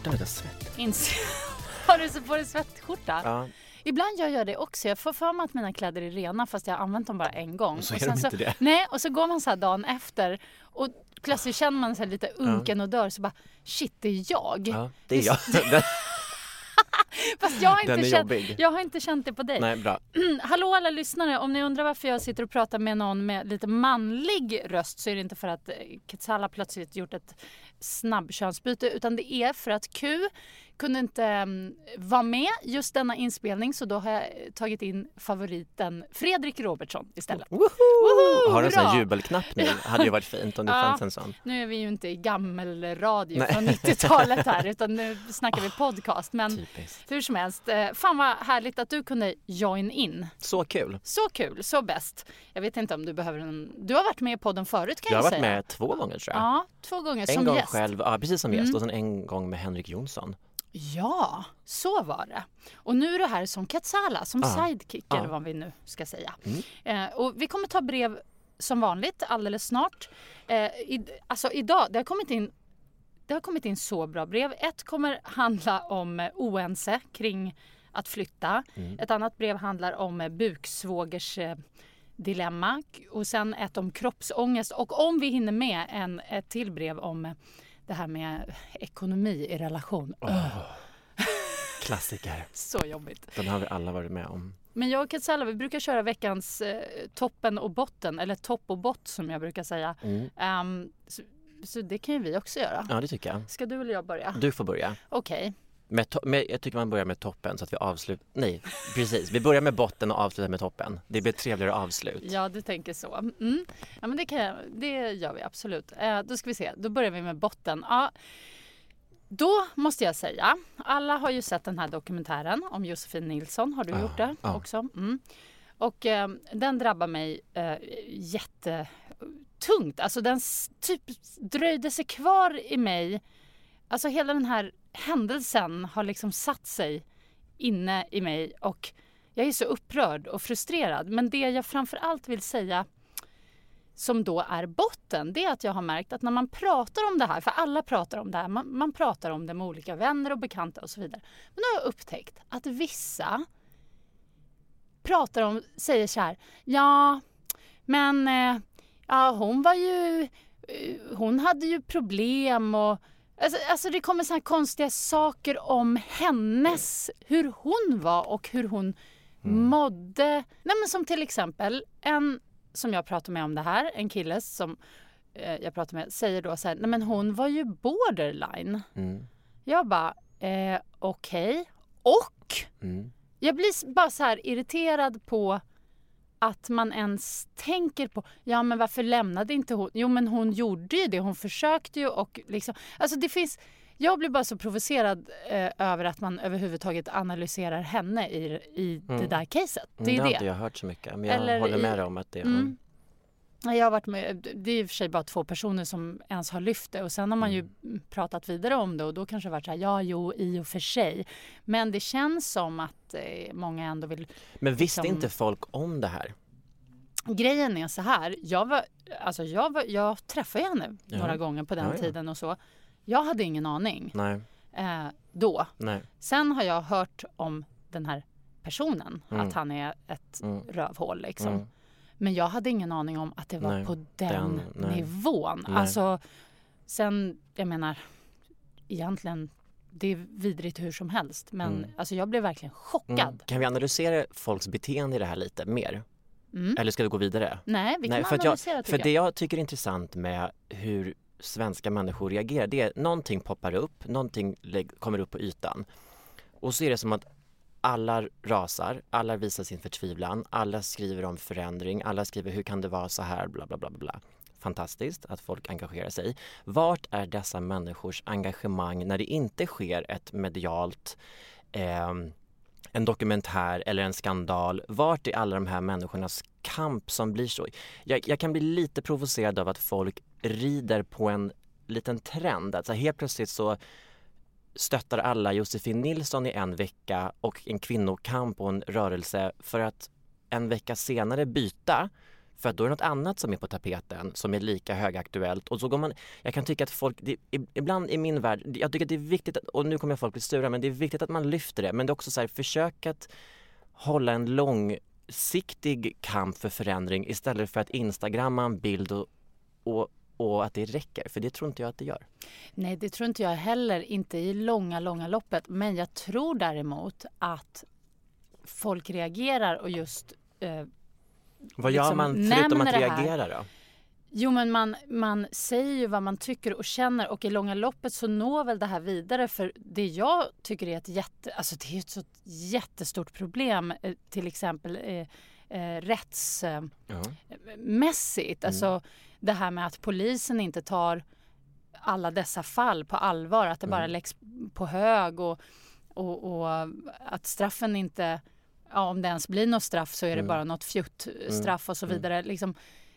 Skjortan är lite svettig. Inse- Har du så på dig svettskjorta? Ja. Ibland gör jag det också. Jag får för mig att mina kläder är rena fast jag har använt dem bara en gång. Och så Och är de sen inte det. Nej, och så går man så här dagen efter och plötsligt känner man sig lite unken och dör så bara shit det är jag. Ja, det är jag. Fast jag har, inte känt, jag har inte känt det på dig. nej, bra. Hallå alla lyssnare, om ni undrar varför jag sitter och pratar med någon med lite manlig röst så är det inte för att eh, Ketsala plötsligt gjort ett snabbkönsbyte utan det är för att Q kunde inte mm, vara med just denna inspelning så då har jag tagit in favoriten Fredrik Robertsson istället. Woho! Har du en sån jubelknapp nu? Hade ju varit fint om det Ja. fanns en sån. Nu är vi ju inte i gammelradio Nej. från 90-talet här utan nu snackar vi podcast. Men Typiskt. hur som helst, eh, fan vad härligt att du kunde join in. Så kul. Så kul, så bäst. Jag vet inte om du behöver en... Du har varit med i podden förut kan Jag jag, har varit säga. med två gånger tror jag. Ja, två gånger en som gång gäst. själv, ja precis som gäst Mm. och sen en gång med Henrik Jonsson. Ja, så var det. Och nu är du här som Katsala, som Ja. sidekick eller vad vi nu ska säga. Mm. Eh, och vi kommer ta brev som vanligt alldeles snart. Eh, i, alltså idag, det har kommit in det har kommit in så bra brev. Ett kommer handla om eh, oense kring att flytta. Mm. Ett annat brev handlar om eh, buksvågers eh, dilemma och sen ett om kroppsångest och om vi hinner med en, ett till brev om det här med ekonomi i relation. Klassiker. Så jobbigt. Den har vi alla varit med om. Men jag och Katsala, vi brukar köra veckans eh, toppen och botten, eller topp och bott som jag brukar säga. Mm. Ehm, så, så det kan ju vi också göra. Ja det tycker jag. Ska du eller jag börja? Du får börja. Okej. Med med, jag tycker man börjar med toppen så att vi avslutar. Nej, precis. Vi börjar med botten och avslutar med toppen. Det blir ett trevligare avslut. Ja, du tänker så. Mm. Ja, men det, kan jag, det gör vi absolut. Eh, då ska vi se, då börjar vi med botten. Ja, då måste jag säga, alla har ju sett den här dokumentären om Josefin Nilsson. Har du Ja, gjort det ja. också? Mm. Och eh, den drabbar mig eh, jättetungt. Alltså den typ dröjde sig kvar i mig. Alltså hela den här händelsen har liksom satt sig inne i mig och jag är så upprörd och frustrerad. Men det jag framför allt vill säga som då är botten, det är att jag har märkt att när man pratar om det här, för alla pratar om det här, man, man pratar om det med olika vänner och bekanta och så vidare. Men då har jag upptäckt att vissa pratar om, säger så här, ja, men eh, ja, hon var ju, eh, hon hade ju problem och Alltså, alltså det kommer så här konstiga saker om hennes, hur hon var och hur hon mådde. Nej, men som till exempel en som jag pratar med om det här, en kille som eh, jag pratar med säger då så här, nej men hon var ju borderline. Mm. Jag bara, eh, okej. Och Mm. jag blir bara så här irriterad på att man ens tänker på, ja men varför lämnade inte hon? Jo men hon gjorde ju det, hon försökte ju och liksom, alltså det finns, jag blir bara så provocerad eh, över att man överhuvudtaget analyserar henne i, i det Mm. där caset. Det Det är har det. inte jag hört så mycket. Men jag Eller håller i- med dig om att det Mm. Ja, Jag har varit med, det är i och för sig bara två personer som ens har lyft det och sen har man ju pratat vidare om det och då kanske det varit så här, ja jo i och för sig. Men det känns som att eh, många ändå vill Men visste liksom- inte folk om det här? Grejen är så här, jag, var, alltså jag, var, jag träffade henne Ja. några gånger på den Ja, ja. tiden och så. Jag hade ingen aning eh, då. nej. Sen har jag hört om den här personen, Mm. att han är ett Mm. rövhål liksom. Mm. Men jag hade ingen aning om att det var Nej, på den, den- nej. nivån. Nej. Alltså, sen, jag menar, egentligen, det är vidrigt hur som helst. Men Mm. alltså, jag blev verkligen chockad. Mm. Kan vi analysera folks beteende i det här lite mer? Mm. Eller ska vi gå vidare? Nej, vi kan Nej, för att jag- analysera För tycker det jag. jag tycker är intressant med hur svenska människor reagerar, det är någonting poppar upp, någonting kommer upp på ytan. Och så är det som att alla rasar, alla visar sin förtvivlan, alla skriver om förändring, alla skriver hur kan det vara så här, bla bla bla bla. Fantastiskt att folk engagerar sig. Vart är dessa människors engagemang när det inte sker ett medialt eh, en dokumentär eller en skandal. Vart är alla de här människornas kamp som blir så... Jag, jag kan bli lite provocerad av att folk rider på en liten trend. Alltså helt plötsligt så stöttar alla Josefin Nilsson i en vecka och en kvinnokamp och en rörelse för att en vecka senare byta för att då är det något annat som är på tapeten som är lika högaktuellt. Och så går man, jag kan tycka att folk, det, ibland i min värld, jag tycker att det är viktigt, att, och nu kommer folk bli sura, men det är viktigt att man lyfter det. Men det är också så här, försök att hålla en långsiktig kamp för förändring istället för att instagramma en bild och, och, och att det räcker, för det tror inte jag att det gör. Nej, det tror inte jag heller, inte i långa, långa loppet. Men jag tror däremot att folk reagerar och just eh, Vad gör Liksom man förutom att reagera då? Jo, men man, man säger ju vad man tycker och känner och i långa loppet så når väl det här vidare. För det jag tycker är ett jätte, alltså det är ett så jättestort problem, eh, till exempel eh, eh, rättsmässigt. Ja. Alltså det här med att polisen inte tar alla dessa fall på allvar, att det bara Mm. läggs på hög och, och, och att straffen inte, ja, om det ens blir något straff så är det Mm. bara något fjuttstraff och så Mm. vidare. Liksom,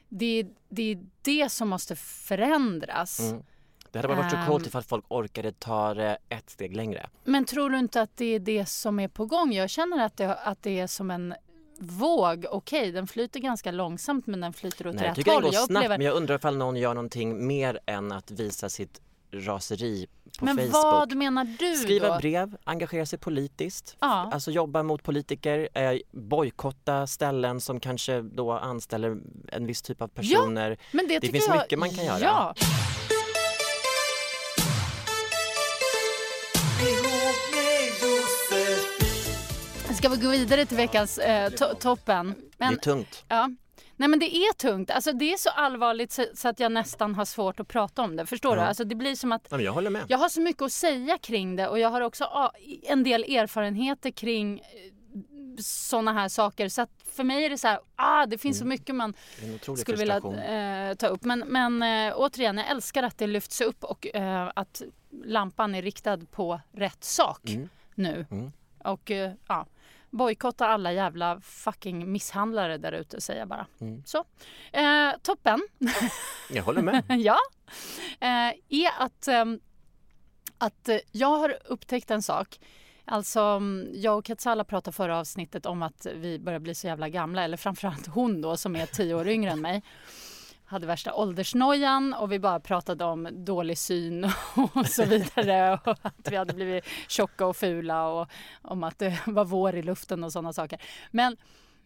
det, är- det är det som måste förändras. Mm. Det hade bara varit så coolt Ehm. ifall folk orkade ta det ett steg längre. Men tror du inte att det är det som är på gång? Jag känner att det, att det är som en våg. Okej, den flyter ganska långsamt men den flyter åt Nej, jag rätt tycker den håll. går Jag snabbt upplever- men jag undrar ifall någon gör någonting mer än att visa sitt raseri på men Facebook. vad menar du Skriva då? brev, engagera sig politiskt, Ja. alltså jobba mot politiker, eh, bojkotta ställen som kanske då anställer en viss typ av personer. Men det, Det finns jag, mycket man kan göra. Ja. Ska vi gå vidare till veckans eh, to- toppen? det är Men, tungt. ja. Nej men det är tungt. Alltså det är så allvarligt så, så att jag nästan har svårt att prata om det. Förstår Ja. du? Alltså det blir som att Ja, men jag håller med. jag har så mycket att säga kring det och jag har också en del erfarenheter kring sådana här saker. Så att för mig är det så här, ah, det finns så mycket man skulle vilja eh, ta upp. Men, men eh, återigen, jag älskar att det lyfts upp och eh, att lampan är riktad på rätt sak Mm. nu. Mm. Och eh, ja, bojkotta alla jävla fucking misshandlare där ute säger jag bara. Mm. Så. Eh, toppen, Jag håller med. ja, eh, är att, ehm, att eh, jag har upptäckt en sak. Alltså, mm, jag och Katsala pratade förra avsnittet om att vi börjar bli så jävla gamla, eller framförallt hon då som är tio år yngre än mig. Hade värsta åldersnojan och vi bara pratade om dålig syn och så vidare. Och att vi hade blivit tjocka och fula och om att det var vår i luften och sådana saker. Men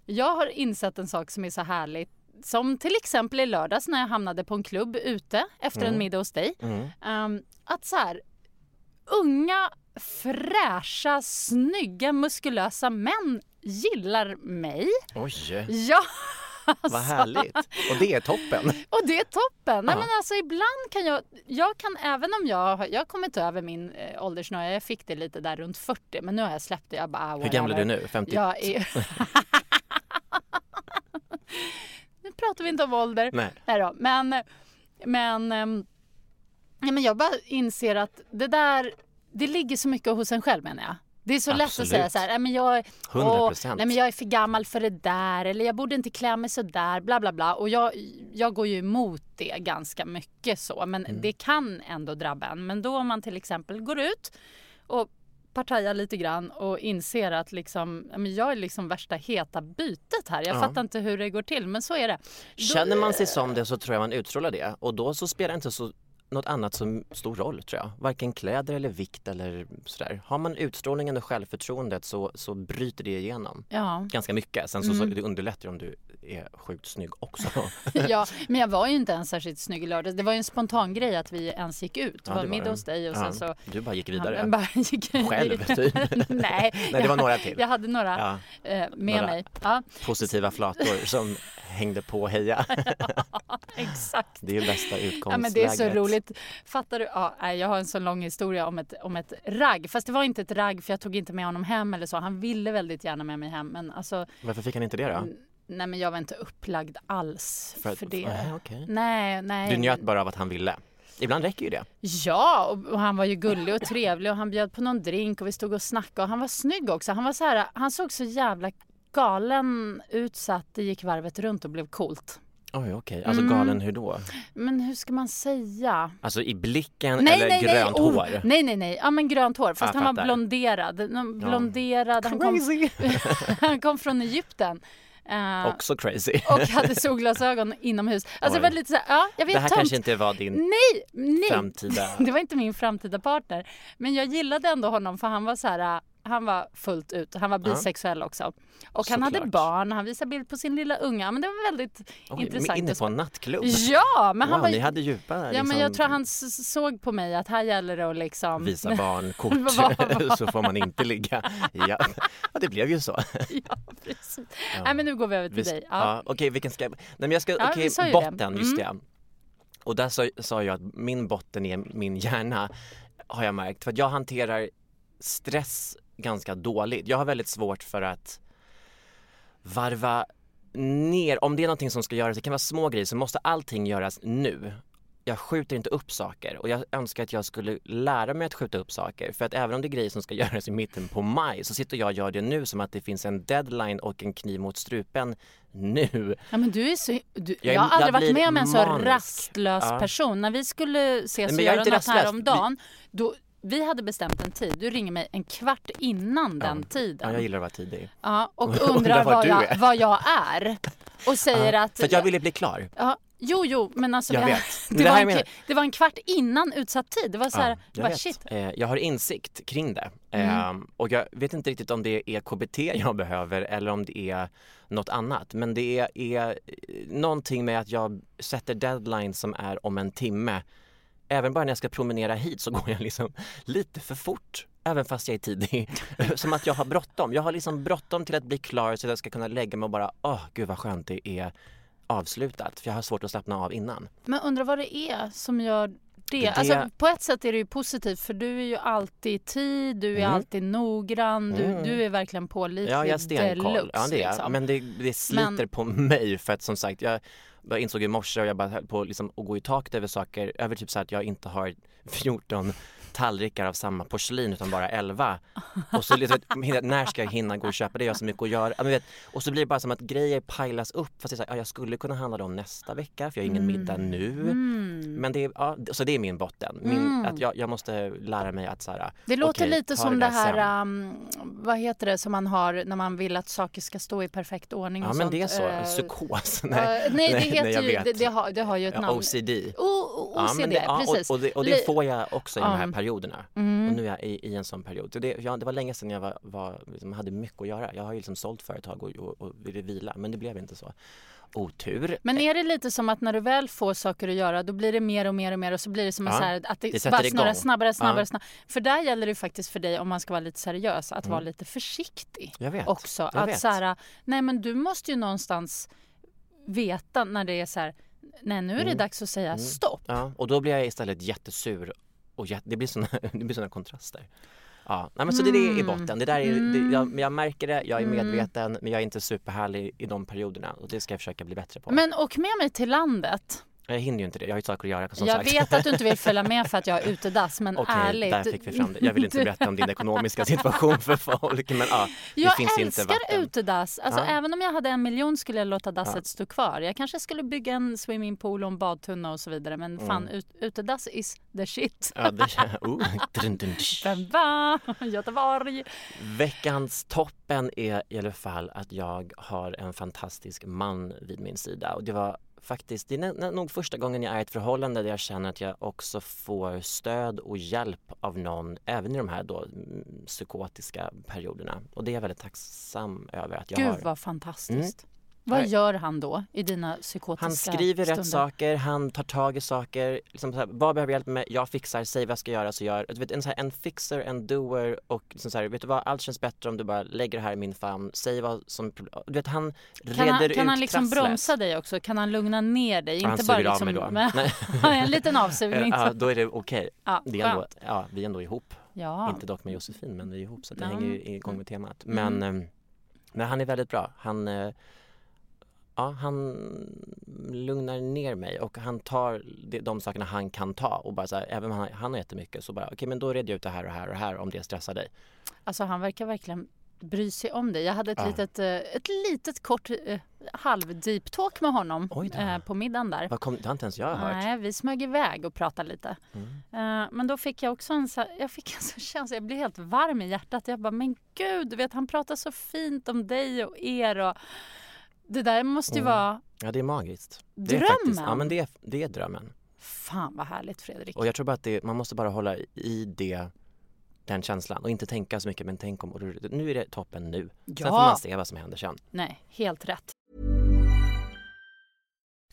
jag har insett en sak som är så härligt. Som till exempel i lördags när jag hamnade på en klubb ute efter en Mm. middag hos dig. Mm. Ehm, att så här, unga, fräscha, snygga, muskulösa män gillar mig. Oj, Ja, vad alltså. härligt. Och det är toppen. Och det är toppen. Nej, men alltså, ibland kan jag, jag kan även om jag, jag har kommit över min eh, åldersnoja, jag fick det lite där runt 40 men nu har jag släppt det. Jag bara, ah, Hur gammal är du nu? 50? Jag är... nu pratar vi inte om ålder. Nej. Nej då. Men, men, nej, men jag bara inser att det där, det ligger så mycket hos en själv menar jag. Det är så lätt att Absolut. säga så här, nej men jag, 100%. nej men jag är för gammal för det där eller jag borde inte klä mig så där, bla bla bla. Och jag, jag går ju emot det ganska mycket så, men Mm. det kan ändå drabba en. Men då om man till exempel går ut och partajar lite grann och inser att liksom, jag är liksom värsta heta bytet här. Jag Ja. fattar inte hur det går till, men så är det. Känner man sig som det så tror jag man utstrålar det och då så spelar det inte så något annat som stor roll tror jag. Varken kläder eller vikt eller sådär. Har man utstrålningen och självförtroendet så, så bryter det igenom Ja. ganska mycket. Sen så, så Mm. det underlättar om du är sjukt snygg också. ja, men jag var ju inte ens särskilt snygg i lördags. Det var ju en spontan grej att vi ens gick ut. Ja, var det var middag hos dig och Ja, sen så... Du bara gick vidare. Han bara gick Själv, typ. Nej, Nej, det var några till. Jag hade några eh, med några. mig. Positiva flator som hängde på och heja. exakt. Det är ju bästa utgångsläget. men det är så roligt. Fattar du? Ja, jag har en så lång historia om ett, om ett ragg. Fast det var inte ett ragg för jag tog inte med honom hem eller så. Han ville väldigt gärna med mig hem. Men alltså, Varför fick han inte det då? Nej men jag var inte upplagd alls för, att- det. Nej, okej. Nej, nej. Du njöt bara av att han ville. Ibland räcker ju det. Ja, och han var ju gullig och trevlig och han bjöd på någon drink och vi stod och snackade och han var snygg också. Han var så här, han såg så jävla galen ut så att det gick varvet runt och blev coolt. Oj, okej. Alltså Mm. galen hur då? Men hur ska man säga? Alltså i blicken eller grönt oh, hår? Nej, nej, nej. Ja, men grönt hår. Fast Jag han var blonderad. Blonderad. Han kom, han kom från Egypten. Eh, Också crazy. och hade solglasögon inomhus. Alltså det var Oj. lite så här, ja, jag vet Det här tönt. kanske inte var din Nej, nej. framtida... Det var inte min framtida partner. Men jag gillade ändå honom för han var så här, han var fullt ut. Han var bisexuell också. Och han hade Såklart. barn, han visade bild på sin lilla unga. Men det var väldigt Oj, intressant. inne på en nattklubb? Ja, men han wow, var ni hade djupa Ja, liksom, men jag tror han såg på mig att här gäller det att liksom... Visa barnkort så får man inte ligga. Ja, ja det blev ju så. ja, precis. Ja. Nej, men nu går vi över till Visst, dig. ja. Ja. Okej, vilken ska jag... Nej, men jag ska... Ja, okej, vi sa ju det. botten, just Mm. det. Och där sa, sa jag att min botten är min hjärna, har jag märkt. För att jag hanterar stress ganska dåligt. Jag har väldigt svårt för att varva ner. Om det är någonting som ska göras, det kan vara små grejer, så måste allting göras nu. Jag skjuter inte upp saker och jag önskar att jag skulle lära mig att skjuta upp saker. För att även om det är grejer som ska göras i mitten på maj så sitter jag och gör det nu som att det finns en deadline och en kniv mot strupen nu. Ja, men du är så, du, jag, Jag har aldrig jag varit med om en så manisk. rastlös Ja. person. När vi skulle ses Nej, och göra något rastlös. här om dagen, då, vi hade bestämt en tid. Du ringer mig en kvart innan den Ja. tiden. Ja, jag gillar att vara tidig. Ja, och Undrar undrar var jag, är. vad jag är. Och säger att... För att jag ville bli klar. Ja, jo, jo, men alltså Jag det, vet. Det, det var en, det var en kvart innan utsatt tid. Det var så här, Ja, jag bara, shit. Eh, jag har insikt kring det. Mm. Ehm, och jag vet inte riktigt om det är KBT jag behöver eller om det är något annat. Men det är, är eh, någonting med att jag sätter deadline som är om en timme. Även bara när jag ska promenera hit så går jag liksom lite för fort. Även fast jag är tidig. Som att jag har bråttom. Jag har liksom bråttom till att bli klar så att jag ska kunna lägga mig och bara, åh gud vad skönt det är avslutat. För jag har svårt att slappna av innan. Men undrar vad det är som gör det. Det- Alltså, på ett sätt är det ju positivt för du är ju alltid i tid, du är Mm. alltid noggrann, du, Mm. du är verkligen pålitlig Ja, jag har stenkoll. Ja, det är liksom. Men det, det sliter Men- på mig för att som sagt, jag, jag insåg i morse och jag bara höll på liksom att gå i taket över saker, över typ så att jag inte har 14 tallrikar av samma porslin utan bara 11. Och så liksom, när ska jag hinna gå och köpa det? Jag har så mycket att göra. Men vet, och så blir det bara som att grejer pilas upp fast jag, säger, ja, jag skulle kunna handla dem nästa vecka för jag har ingen middag nu. Mm. Men det är, ja, så det är min botten. Min, Mm. att jag, jag måste lära mig att så här, Det låter okej, lite som det, sen. här, um, vad heter det som man har när man vill att saker ska stå i perfekt ordning Ja men sånt. det är så, Eh, psykos. eh, nej, det heter jag ju, det, det, har, det har ju ett Ja, namn. OCD. O, Ja, OCD, men det, ja, precis. och, det, och det får jag också i de här Ja. perioderna. Mm. Och nu är jag i, i en sån period. Så det, ja, det var länge sedan jag var, var, liksom, hade mycket att göra. Jag har ju liksom sålt företag och, och, och ville vila, men det blev inte så. Otur. Men är det lite som att när du väl får saker att göra då blir det mer och mer och mer och så blir det som Ja, så här, att det, det bara snurrar snabbare, snabbare, Ja. snabbare. För där gäller det faktiskt för dig om man ska vara lite seriös att vara Mm. lite försiktig jag vet. också. jag Att vet. så här, nej men du måste ju någonstans veta när det är så här, nej nu är det Mm. dags att säga Mm. stopp. Ja, och då blir jag istället jättesur och jätte, det blir det blir såna kontraster. Ja, nej, men så det är det i Mm. botten. Det där är, Mm. det, jag, men jag märker det, jag är Mm. medveten, men jag är inte superhärlig i de perioderna och det ska jag försöka bli bättre på. Men åk med mig till landet. Jag hinner ju inte det, jag har ju saker att göra som jag sagt. vet att du inte vill följa med för att jag har utedass men Okej, ärligt. där fick vi fram det. Jag vill inte berätta om din ekonomiska situation för folk men ja, det Jag finns inte älskar utedass. Alltså, Ja. Även om jag hade en miljon skulle jag låta dasset Ja. stå kvar. Jag kanske skulle bygga en swimmingpool och en badtunna och så vidare. Men fan, Mm. ut, utedass is the shit. Ja, det, oh, dun, dun? Göteborg. Veckans toppen är i alla fall att jag har en fantastisk man vid min sida och det var faktiskt, det är nog första gången jag är i ett förhållande där jag känner att jag också får stöd och hjälp av någon även i de här då mm, psykotiska perioderna och det är jag väldigt tacksam över att jag Gud har. vad fantastiskt. Vad Nej. gör han då i dina psykotiska Han skriver stunder? rätt saker, han tar tag i saker, liksom så här, vad behöver jag hjälp med? Jag fixar, säg vad jag ska göra så gör. Du vet, en, så här, en fixer, en doer och liksom så här, vet du vad, allt känns bättre om du bara lägger det här i min famn, säg vad som, du vet han Kan reder han, ut kan han liksom trasslet. bromsa dig också? Kan han lugna ner dig? Ja, han Inte bara suger av liksom... mig då. Nej. en liten avsugning. Ja, då är det okej. Ja, Det är ändå, skönt. ja, vi är ändå ihop. Ja. Inte dock med Josefin men vi är ihop så det Ja. hänger ju igång med temat. Men, mm. men han är väldigt bra. Han, eh, ja, han lugnar ner mig och han tar de, sakerna han kan ta och bara så här, även om han, han har jättemycket så bara okej men då reder jag ut det här och här och här om det stressar dig. Alltså han verkar verkligen bry sig om dig. Jag hade ett, Ja. litet, eh, ett litet kort eh, halv deep talk med honom eh, på middagen där. Vad kom, det har inte ens jag hört. Nej, vi smög iväg och pratade lite. Mm. Men då fick jag också en, så, jag fick en sån känsla, jag blev helt varm i hjärtat. Jag bara, men gud, du vet han pratar så fint om dig och er och det där måste ju Mm. vara, Ja det är magiskt. Det är Drömmen? faktiskt, ja men det är, det är drömmen. fan vad härligt Fredrik. Och jag tror bara att det, man måste bara hålla i det den känslan och inte tänka så mycket men tänk om nu är det toppen nu. Sen Ja. får man se vad som händer sen. Nej, helt rätt.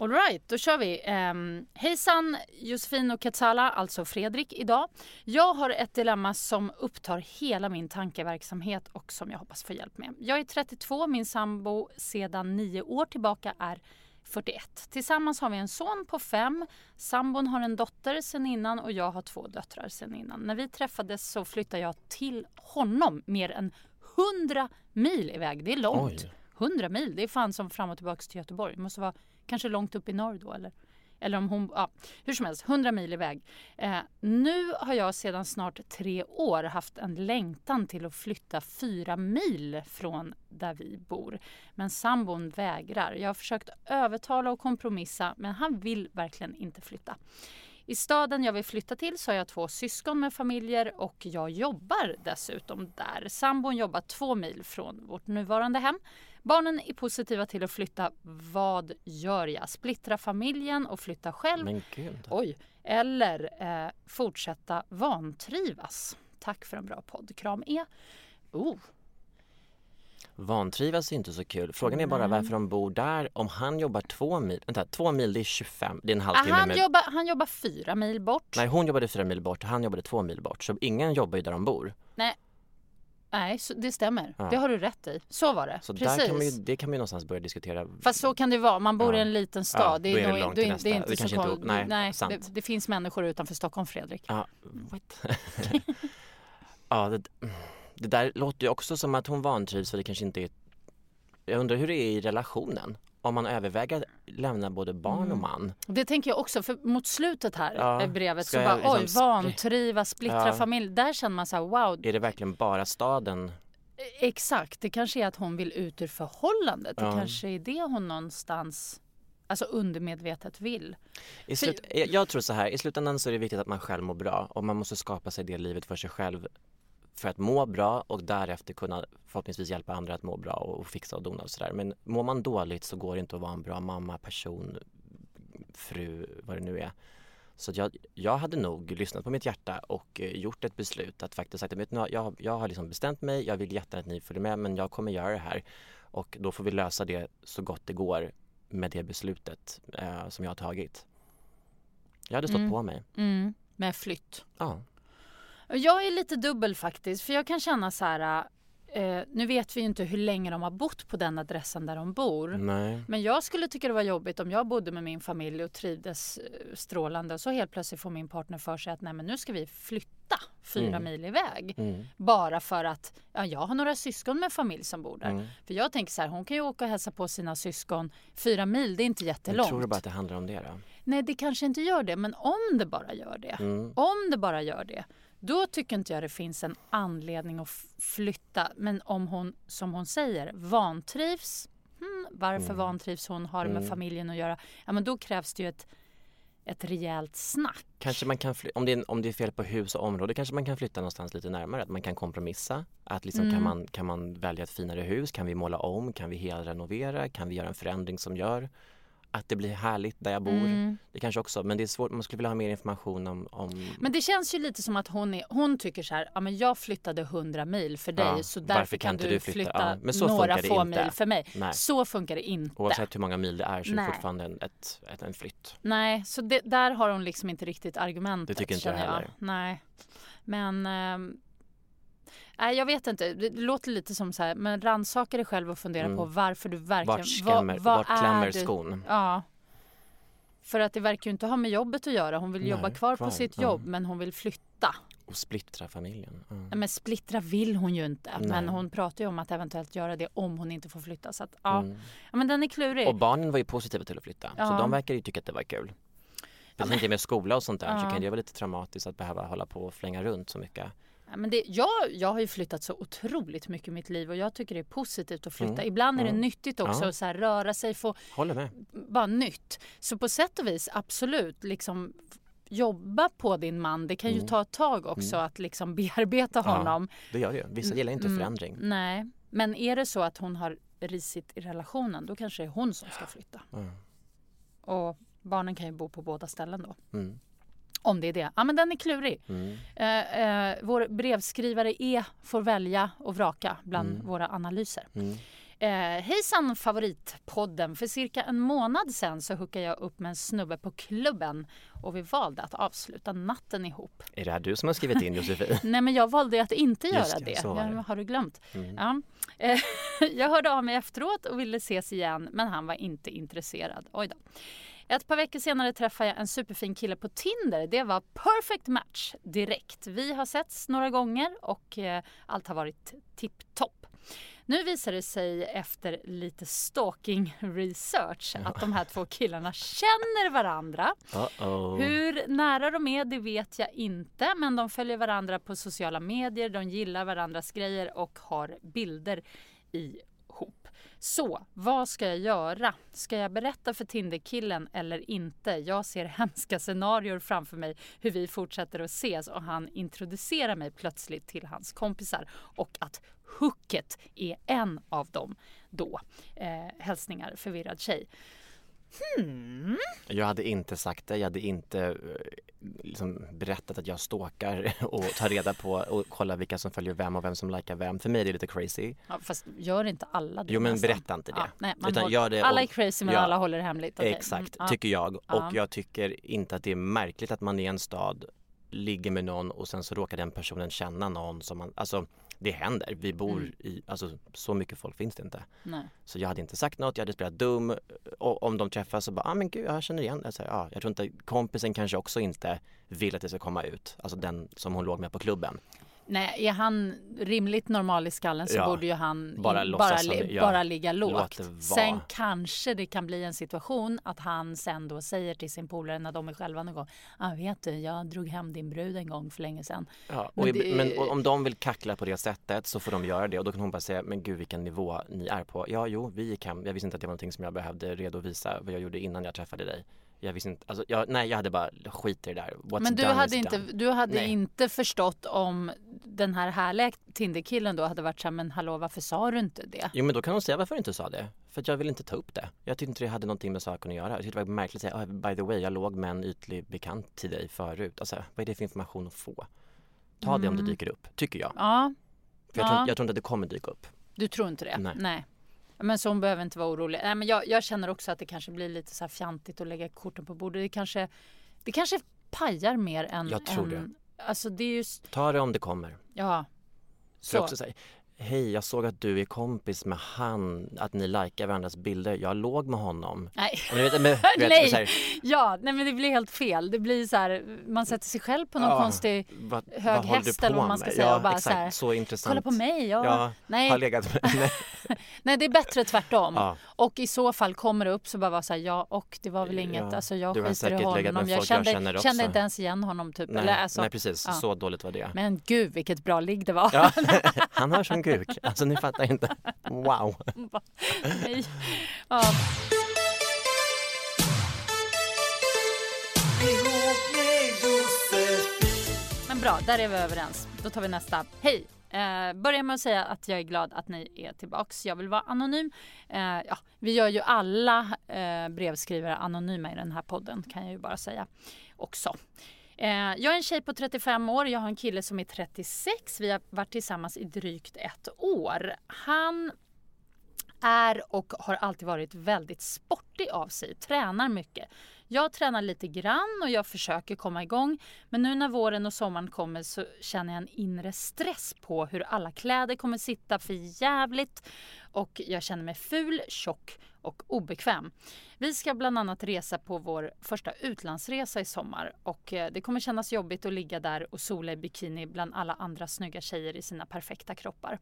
Alright, då kör vi. Um, hejsan Josefin och Katsala, alltså Fredrik idag. Jag har ett dilemma som upptar hela min tankeverksamhet och som jag hoppas få hjälp med. Jag är 32, min sambo sedan nio år tillbaka är 41. Tillsammans har vi en son på fem. Sambon har en dotter sen innan och jag har två döttrar sen innan. När vi träffades så flyttade jag till honom mer än 100 mil iväg. Det är långt. Oj. 100 mil, det är fan som fram och tillbaka till Göteborg. Det måste vara kanske långt upp i norr då eller? Eller om hon, ja, hur som helst, 100 mil iväg. Eh, nu har jag sedan snart tre år haft en längtan till att flytta fyra mil från där vi bor. Men sambon vägrar. Jag har försökt övertala och kompromissa men han vill verkligen inte flytta. I staden jag vill flytta till så har jag två syskon med familjer och jag jobbar dessutom där. Sambon jobbar två mil från vårt nuvarande hem. Barnen är positiva till att flytta. Vad gör jag? Splittra familjen och flytta själv? Oj. Eller eh, fortsätta vantrivas? Tack för en bra podd. Kram E. Oh, Vantrivas är inte så kul. Frågan är bara Nej. varför de bor där. Om han jobbar två mil, vänta, två mil det är 25, det är en ah, halvtimme. han, med, jobbar, han jobbar fyra mil bort. Nej, hon jobbade fyra mil bort, han jobbade två mil bort. Så ingen jobbar ju där de bor. Nej, Nej det stämmer. Ja. Det har du rätt i. Så var det. Så Precis. kan ju, det kan man ju någonstans börja diskutera. Fast så kan det vara. Man bor i Ja. en liten Ja, stad. är det nog- långt det, är- nästa. det är inte Det så inte- nej, nej det, det finns människor utanför Stockholm, Fredrik. Ja, ja det, det där låter ju också som att hon vantrivs för det kanske inte är... Jag undrar hur det är i relationen. Om man överväger att lämna både barn Mm. och man. Det tänker jag också, för mot slutet här Ja, i brevet ska så jag bara liksom oj, vantrivas, splittra Ja. familj. Där känner man så här wow. Är det verkligen bara staden? Exakt, det kanske är att hon vill ut ur förhållandet. Det Ja. kanske är det hon någonstans alltså undermedvetet vill. I slut, jag- jag tror så här, i slutändan så är det viktigt att man själv mår bra och man måste skapa sig det livet för sig själv för att må bra och därefter kunna förhoppningsvis hjälpa andra att må bra och, och fixa och dona och sådär. Men mår man dåligt så går det inte att vara en bra mamma, person, fru, vad det nu är. Så att jag, jag hade nog lyssnat på mitt hjärta och eh, gjort ett beslut att faktiskt sagt, vad, jag, jag har liksom bestämt mig, jag vill jättegärna att ni följer med men jag kommer göra det här och då får vi lösa det så gott det går med det beslutet eh, som jag har tagit. Jag hade stått Mm. på mig. Mm, med flytt. Ja. Jag är lite dubbel faktiskt, för jag kan känna så här... Eh, nu vet vi ju inte hur länge de har bott på den adressen där de bor. Nej. Men jag skulle tycka det var jobbigt om jag bodde med min familj och trivdes eh, strålande och så helt plötsligt får min partner för sig att nej men nu ska vi flytta fyra Mm. mil iväg. Mm. Bara för att ja, jag har några syskon med familj som bor där. Mm. För jag tänker så här, hon kan ju åka och hälsa på sina syskon fyra mil, det är inte Jag jättelångt. tror bara att det handlar om det då. Nej, det kanske inte gör det, men om det bara gör det. Mm. Om det bara gör det, då tycker inte jag det finns en anledning att flytta. Men om hon, som hon säger, vantrivs, hmm, varför Mm. vantrivs hon, har det med Mm. familjen att göra, ja men då krävs det ju ett, ett rejält snack. Kanske man kan om, det är, om det är fel på hus och område kanske man kan flytta någonstans lite närmare. Att man kan kompromissa. Att liksom kan, Mm. man, kan man välja ett finare hus? Kan vi måla om? Kan vi helrenovera? Kan vi göra en förändring som gör att det blir härligt där jag bor? Mm. Det kanske också, men det är svårt. Man skulle vilja ha mer information om, om Men det känns ju lite som att hon, är, hon tycker så här, ja men jag flyttade 100 mil för dig Ja, så därför kan kan du flytta? flytta, Ja, några få inte. mil för mig. Nej. Så funkar det inte. oavsett hur många mil det är så är det fortfarande en, ett, ett, en flytt. Nej, så det, där har hon liksom inte riktigt argumentet. Det tycker inte jag heller. Nej. Men... Nej, jag vet inte. Det låter lite som så här, men rannsaka dig själv och fundera Mm. på varför du verkligen... Vart, skrämmer, vad vart klämmer skon? Ja. För att det verkar ju inte ha med jobbet att göra. Hon vill Nej, jobba kvar, kvar, på sitt ja. jobb, men hon vill flytta. Och splittra familjen. Ja. Nej, Men splittra vill hon ju inte. Men Nej. hon pratar ju om att eventuellt göra det om hon inte får flytta. Så att, ja. Mm. ja, men den är klurig. Och barnen var ju positiva till att flytta. Ja. Så de verkar ju tycka att det var kul. Jag tänker med skola och sånt där så Ja. kan det vara lite traumatiskt att behöva hålla på och flänga runt så mycket. Men det, jag, jag har ju flyttat så otroligt mycket i mitt liv och jag tycker det är positivt att flytta. Mm. Ibland är det Mm. nyttigt också Ja. att så här, röra sig, få bara nytt. Så på sätt och vis absolut, liksom jobba på din man. Det kan ju Mm. ta ett tag också att liksom bearbeta Ja. honom. Det gör det ju. Vissa gillar inte Mm. förändring. Nej, men är det så att hon har risigt i relationen då kanske det är hon som ska flytta. Och barnen kan ju bo på båda ställen då. Om det är det. Ja men den är klurig. Mm. Eh, eh, vår brevskrivare E får välja och vraka bland Mm. våra analyser. Mm. Eh, hejsan favoritpodden! För cirka en månad sen så hookade jag upp med en snubbe på klubben och vi valde att avsluta natten ihop. Är det här du som har skrivit in Josefin? Nej men jag valde att inte Just göra det, det. det. Har du glömt? Mm. Ja. Eh, jag hörde av mig efteråt och ville ses igen men han var inte intresserad. Oj då. Ett par veckor senare träffade jag en superfin kille på Tinder. Det var perfect match direkt. Vi har setts några gånger och eh, allt har varit tipptopp. Nu visar det sig efter lite stalking research att de här två killarna känner varandra. Uh-oh. Hur nära de är det vet jag inte men de följer varandra på sociala medier, de gillar varandras grejer och har bilder ihop. Så vad ska jag göra? Ska jag berätta för Tinderkillen eller inte? Jag ser hemska scenarier framför mig hur vi fortsätter att ses och han introducerar mig plötsligt till hans kompisar och att hooket är en av dem då. Eh, hälsningar förvirrad tjej. Hmm. Jag hade inte sagt det, jag hade inte eh, liksom berättat att jag stalkar och tar reda på och kollar vilka som följer vem och vem som likar vem. För mig är det lite crazy. Ja, fast gör inte alla det Jo men nästan? berätta inte det. Ja, nej, Utan gör det alla och- är crazy men ja. alla håller det hemligt. Okej, Exakt, mm, tycker jag. Och Ja. jag tycker inte att det är märkligt att man i en stad ligger med någon och sen så råkar den personen känna någon som man, alltså det händer. Vi bor Mm. i, alltså så mycket folk finns det inte. Nej. Så jag hade inte sagt något, jag hade spelat dum och om de träffas så bara, ah men gud jag känner igen här, ah, jag tror inte, kompisen kanske också inte vill att det ska komma ut, alltså den som hon låg med på klubben. Nej, är han rimligt normal i skallen så Ja, borde ju han bara in- bara, li- ja, bara ligga lågt. Sen kanske det kan bli en situation att han sen då säger till sin polare när de är själva någon gång. Ah, vet du, jag drog hem din brud en gång för länge sedan. Ja, Men det- men om de vill kackla på det sättet så får de göra det och då kan hon bara säga men gud vilken nivå ni är på. Ja, jo, vi gick hem. Jag visste inte att det var någonting som jag behövde redovisa vad jag gjorde innan jag träffade dig. Jag visste inte, alltså, jag, nej jag hade bara skit i det där. What's Men du hade, inte, du hade Nej. inte förstått om den här härliga Tinderkillen då hade varit så här, men hallå varför sa du inte det? Jo men då kan hon säga varför du inte sa det. För att jag vill inte ta upp det. Jag tyckte inte det hade någonting med saken att göra. Jag tyckte det var märkligt att säga, oh, by the way, jag låg med en ytlig bekant till dig förut. Alltså vad är det för information att få? Ta det om det dyker upp, tycker jag. Ja, För jag, Mm. Ja. tror, jag tror inte att det kommer dyka upp. du tror inte det? Nej. Men så hon behöver inte vara orolig. Nej, men jag, jag känner också att det kanske blir lite så här fjantigt att lägga korten på bordet. Det kanske, det kanske pajar mer än... Jag tror än, det. Alltså det är ju... s- Ta det om det kommer. Ja. Så. Så. Hej jag såg att du är kompis med han, att ni likar varandras bilder. Jag låg med honom. Nej. Vet, men, vet, Nej. här, Ja, nej men det blir helt fel. Det blir så här, man sätter sig själv på någon ja, konstig vad, hög du häst eller vad man ska med? säga Ja, och bara exakt, så här, så intressant. kolla på mig. Ja. Ja, nej. har legat med, nej. nej, det är bättre tvärtom. Ja. Och i så fall kommer det upp så bara vara så här, ja och det var väl inget, Ja, alltså jag skiter i honom. Jag folk jag kände, kände inte ens igen honom typ. Nej, Eller, alltså, nej precis, så dåligt var det. Men gud vilket bra ligg det var. Ja, han har som guk. Alltså ni fattar inte. Wow. Nej. Ja. Men bra, där är vi överens. Då tar vi nästa. Hej! Eh, börjar med att säga att jag är glad att ni är tillbaks. Jag vill vara anonym. Eh, ja, vi gör ju alla eh, brevskrivare anonyma i den här podden kan jag ju bara säga också. Eh, jag är en tjej på 35 år. Jag har en kille som är 36. Vi har varit tillsammans i drygt ett år. Han är och har alltid varit väldigt sportig av sig, tränar mycket. Jag tränar lite grann och jag försöker komma igång. Men nu när våren och sommaren kommer så känner jag en inre stress på hur alla kläder kommer sitta för jävligt och jag känner mig ful, tjock och obekväm. Vi ska bland annat resa på vår första utlandsresa i sommar och eh, det kommer kännas jobbigt att ligga där och sola i bikini bland alla andra snygga tjejer i sina perfekta kroppar.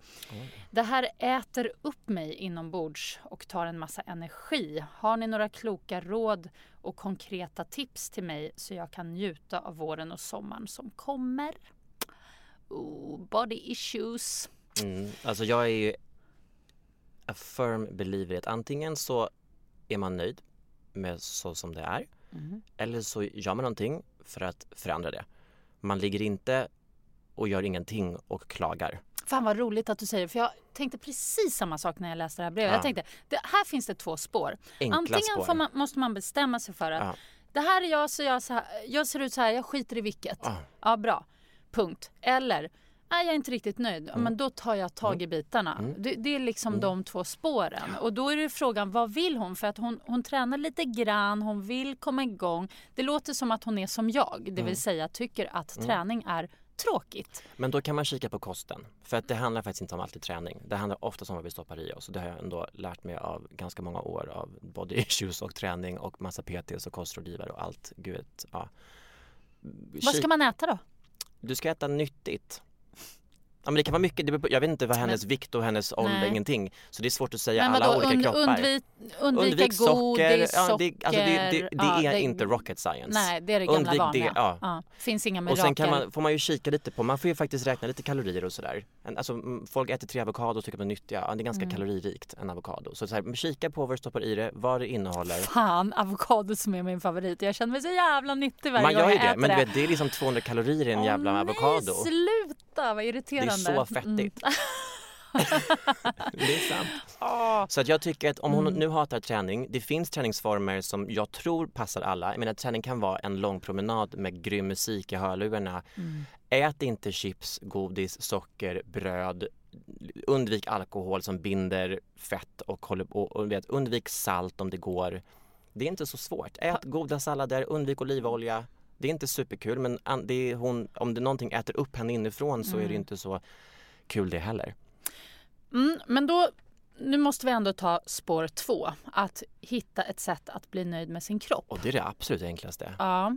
Det här äter upp mig inombords och tar en massa energi. Har ni några kloka råd och konkreta tips till mig så jag kan njuta av våren och sommaren som kommer? Oh, body issues. Mm. Alltså jag är ju a firm believer i att antingen så är man nöjd med så som det är Mm. eller så gör man någonting för att förändra det. Man ligger inte och gör ingenting och klagar. Fan vad roligt att du säger det, för jag tänkte precis samma sak när jag läste det här brevet. Ja. Jag tänkte, det, här finns det två spår. Enkla Antingen spår. man, måste man bestämma sig för att Ja. det här är jag, så jag, så här, jag ser ut så här, jag skiter i vilket. Ja. Ja, bra. Punkt. Eller, nej jag är inte riktigt nöjd. Mm. Men då tar jag tag i bitarna. Det, det är liksom de två spåren. Och då är det frågan, vad vill hon? För att hon, hon tränar lite grann, hon vill komma igång. Det låter som att hon är som jag, det Mm. vill säga tycker att träning är tråkigt. Men då kan man kika på kosten. För att det handlar faktiskt inte om alltid träning. Det handlar oftast om vad vi stoppar i oss. Det har jag ändå lärt mig av ganska många år av body issues och träning och massa PTs och kostrådgivare och allt. Gud, ja. Vad ska man äta då? Du ska äta nyttigt. Ja men det kan vara mycket, det jag vet inte vad hennes vikt och hennes ålder, Nej. ingenting. Så det är svårt att säga Men alla vadå, olika und- kroppar. undvik, undvika Undvik socker, godis, ja, socker. det, alltså det, det, det ja, är inte rocket science. Nej, det är det gamla Undvik vanliga. det, ja. Ja, Finns inga Och mirakel. sen kan man, får man ju kika lite på, man får ju faktiskt räkna lite kalorier och sådär. Alltså folk äter tre avokado och tycker att de är nyttiga, ja, det är ganska Mm. kaloririkt en avokado. Så, så här, men kika på vad du stoppar i det, vad det innehåller. Fan, avokado som är min favorit. Jag känner mig så jävla nyttig varje Man gång gör ju jag det, äter men du det. vet det är liksom 200 kalorier i en jävla nej, avokado. sluta vad Det irriterande. Så fettigt. Mm. Det är sant. Åh. Så att jag tycker att om hon Mm. nu hatar träning, det finns träningsformer som jag tror passar alla. Jag menar träning kan vara en lång promenad med grym musik i hörlurarna. Mm. Ät inte chips, godis, socker, bröd. Undvik alkohol som binder fett och, och, och vet, undvik salt om det går. Det är inte så svårt. Ät goda sallader, undvik olivolja. Det är inte superkul men det hon, om det någonting äter upp henne inifrån så är det inte så kul det heller. Mm, men då, nu måste vi ändå ta spår två. Att hitta ett sätt att bli nöjd med sin kropp. Och det är det absolut enklaste. Ja.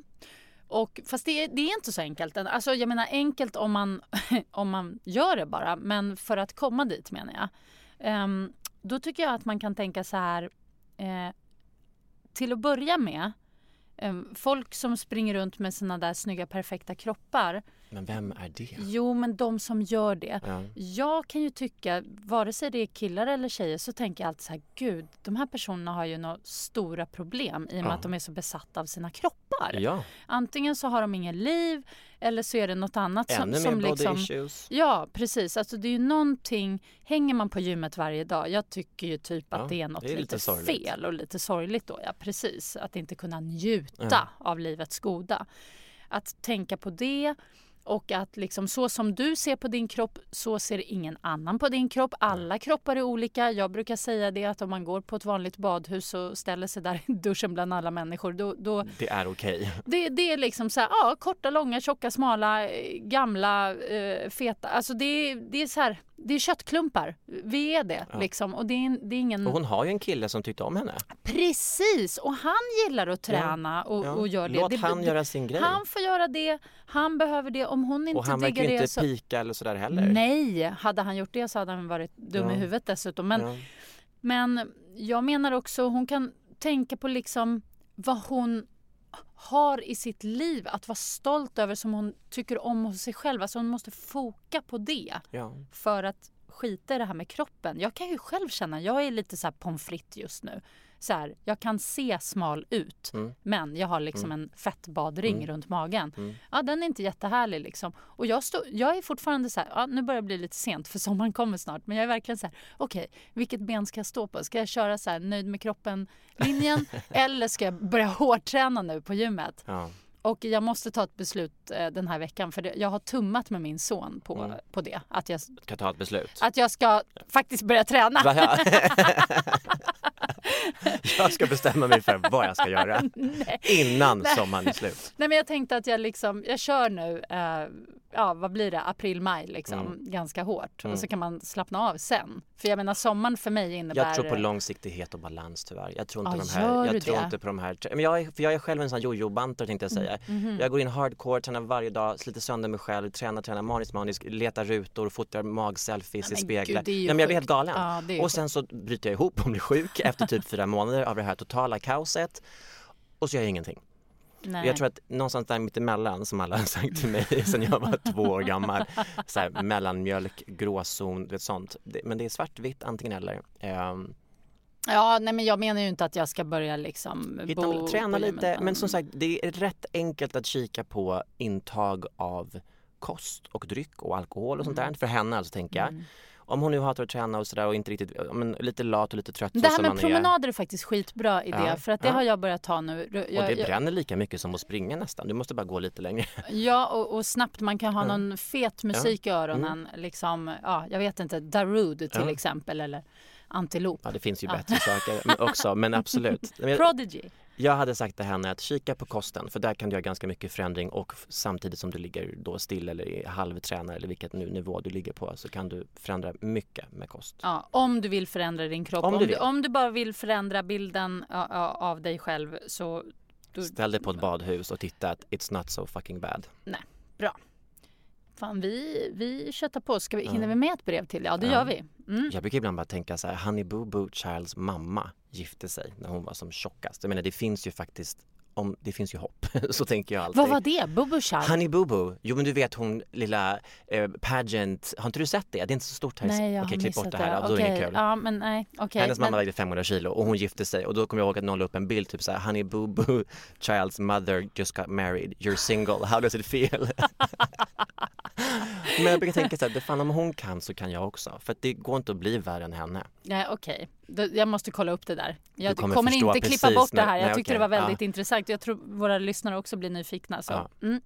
Och, fast det, det är inte så enkelt. Alltså, jag menar enkelt om man, om man gör det bara, men för att komma dit menar jag. Ehm, då tycker jag att man kan tänka så här. Eh, till att börja med, folk som springer runt med sina där snygga perfekta kroppar. Men vem är det? Jo, men de som gör det. Ja. Jag kan ju tycka, vare sig det är killar eller tjejer, så tänker jag alltid så här, gud, de här personerna har ju några stora problem i och med Ja. att de är så besatta av sina kroppar. Ja, Antingen så har de ingen liv eller så är det något annat som, ännu mer som body liksom... issues. Ja, precis. Alltså det är ju någonting... Hänger man på gymmet varje dag, jag tycker ju typ att det är något det är lite lite, fel och lite sorgligt då. Ja, precis. Att inte kunna njuta av livets goda. Att tänka på det och att liksom så som du ser på din kropp, så ser ingen annan på din kropp. Alla kroppar är olika. Jag brukar säga det att om man går på ett vanligt badhus och ställer sig där i duschen bland alla människor, då, då Det är okej. det, det är liksom så här, ja, korta, långa, tjocka, smala, eh, gamla, eh, feta. Alltså det, det är så här, det är köttklumpar. Vi är det Ja. liksom. Och det är, det är ingen... Och hon har ju en kille som tyckte om henne. Precis! Och han gillar att träna och, Ja. och gör det. Låt det, han det- göra sin grej. Han får göra det. Han behöver det. Om hon inte och han diggar det inte så... pika eller sådär heller. Nej, hade han gjort det så hade han varit dum Ja. i huvudet dessutom. Men, Ja. men jag menar också, hon kan tänka på liksom vad hon har i sitt liv att vara stolt över som hon tycker om hos sig själv. Alltså hon måste foka på det Ja. för att skita i det här med kroppen. Jag kan ju själv känna, jag är lite så här pommes frites just nu. Så här, jag kan se smal ut Mm. men jag har liksom en fettbadring Mm. runt magen. Mm. Ja, den är inte jättehärlig liksom. Och jag, stå, jag är fortfarande så här, ja, nu börjar det bli lite sent för sommaren kommer snart. Men jag är verkligen så här, okej, vilket ben ska jag stå på? Ska jag köra så här nöjd med kroppen-linjen? eller ska jag börja hårdträna nu på gymmet? Ja. Och jag måste ta ett beslut eh, den här veckan för det, jag har tummat med min son på, Mm. på det. Att jag, Ska ta ett beslut. att jag ska faktiskt börja träna. Jag ska bestämma mig för vad jag ska göra innan sommaren är slut. Nej men jag tänkte att jag liksom, jag kör nu, eh, ja vad blir det, april, maj liksom, Mm. ganska hårt. Mm. Och så kan man slappna av sen. För jag menar sommaren för mig innebär... Jag tror på långsiktighet och balans tyvärr. Jag tror inte, Ja, de här, jag tror inte på de här... Men jag är, för jag är själv en sån här jojo-banter tänkte jag säga. Mhm. Jag går in hardcore, tränar varje dag, sliter sönder mig själv, tränar, tränar maniskt, maniskt, letar rutor, fotar magselfies i speglar. gud, men jag blir helt galen. Ja, och sen så bryter jag ihop och blir sjuk efter typ fyra månader av det här totala kaoset. Och så gör jag ingenting. Nej. Jag tror att någonstans där mittemellan som alla har sagt till mig sen jag var två år gammal. Så här, mellanmjölk, gråzon, det sånt. Men det är svartvitt antingen eller. Ehm, Ja, nej men jag menar ju inte att jag ska börja liksom hitta, bo träna lite. gymmet, Men som sagt, det är rätt enkelt att kika på intag av kost och dryck och alkohol och sånt Mm. där. För henne alltså tänker jag. Om hon nu hatar att träna och sådär och inte riktigt, men lite lat och lite trött Det här med man är. promenader är faktiskt skitbra idé Ja, för att det ja. har jag börjat ta nu. Jag, Och det jag- bränner lika mycket som att springa nästan. Du måste bara gå lite längre. Ja, och, och snabbt. Man kan ha någon fet musik i öronen. Liksom, ja, jag vet inte, Darude till exempel eller Antilop. Ja, det finns ju bättre saker också, men absolut. Prodigy. Jag hade sagt till henne att kika på kosten för där kan du göra ganska mycket förändring och samtidigt som du ligger då still eller i halvtränar eller vilket nu nivå du ligger på så kan du förändra mycket med kost. Ja, om du vill förändra din kropp. Om Om, du du, vill. om du bara vill förändra bilden av dig själv så... Då, Ställ dig på ett badhus och titta att it's not so fucking bad. Nej, bra. Fan, vi, vi köttar på. Ska vi, hinner vi med ett brev till? Ja, det Ja. gör vi. Mm. Jag brukar ibland bara tänka så här, Honey Boo Boo Childs mamma gifte sig när hon var som tjockast. Jag menar det finns ju faktiskt, om, det finns ju hopp, så tänker jag alltid. Vad var det? Bubu Child? Honey Boo Boo, jo men du vet hon lilla eh, pageant, har inte du sett det? Det är inte så stort här. Nej, jag Okej, har klipp bort det här, ja, då är det inget kul. Ja, men nej. Okej. Hennes mamma men, vägde 500 kilo och hon gifte sig och då kommer jag ihåg att någon la upp en bild typ såhär Honey boo boo child's mother just got married, you're single, how does it feel? Men jag brukar tänka såhär, det fan om hon kan så kan jag också för det går inte att bli värre än henne. Nej, okej. Då- Jag måste kolla upp det där. Jag kommer kommer, förstå inte klippa precis bort det här. Jag nej, tyckte okej. det var väldigt Ja. intressant. Jag tror våra lyssnare också blir nyfikna. Så. Ja. Mm.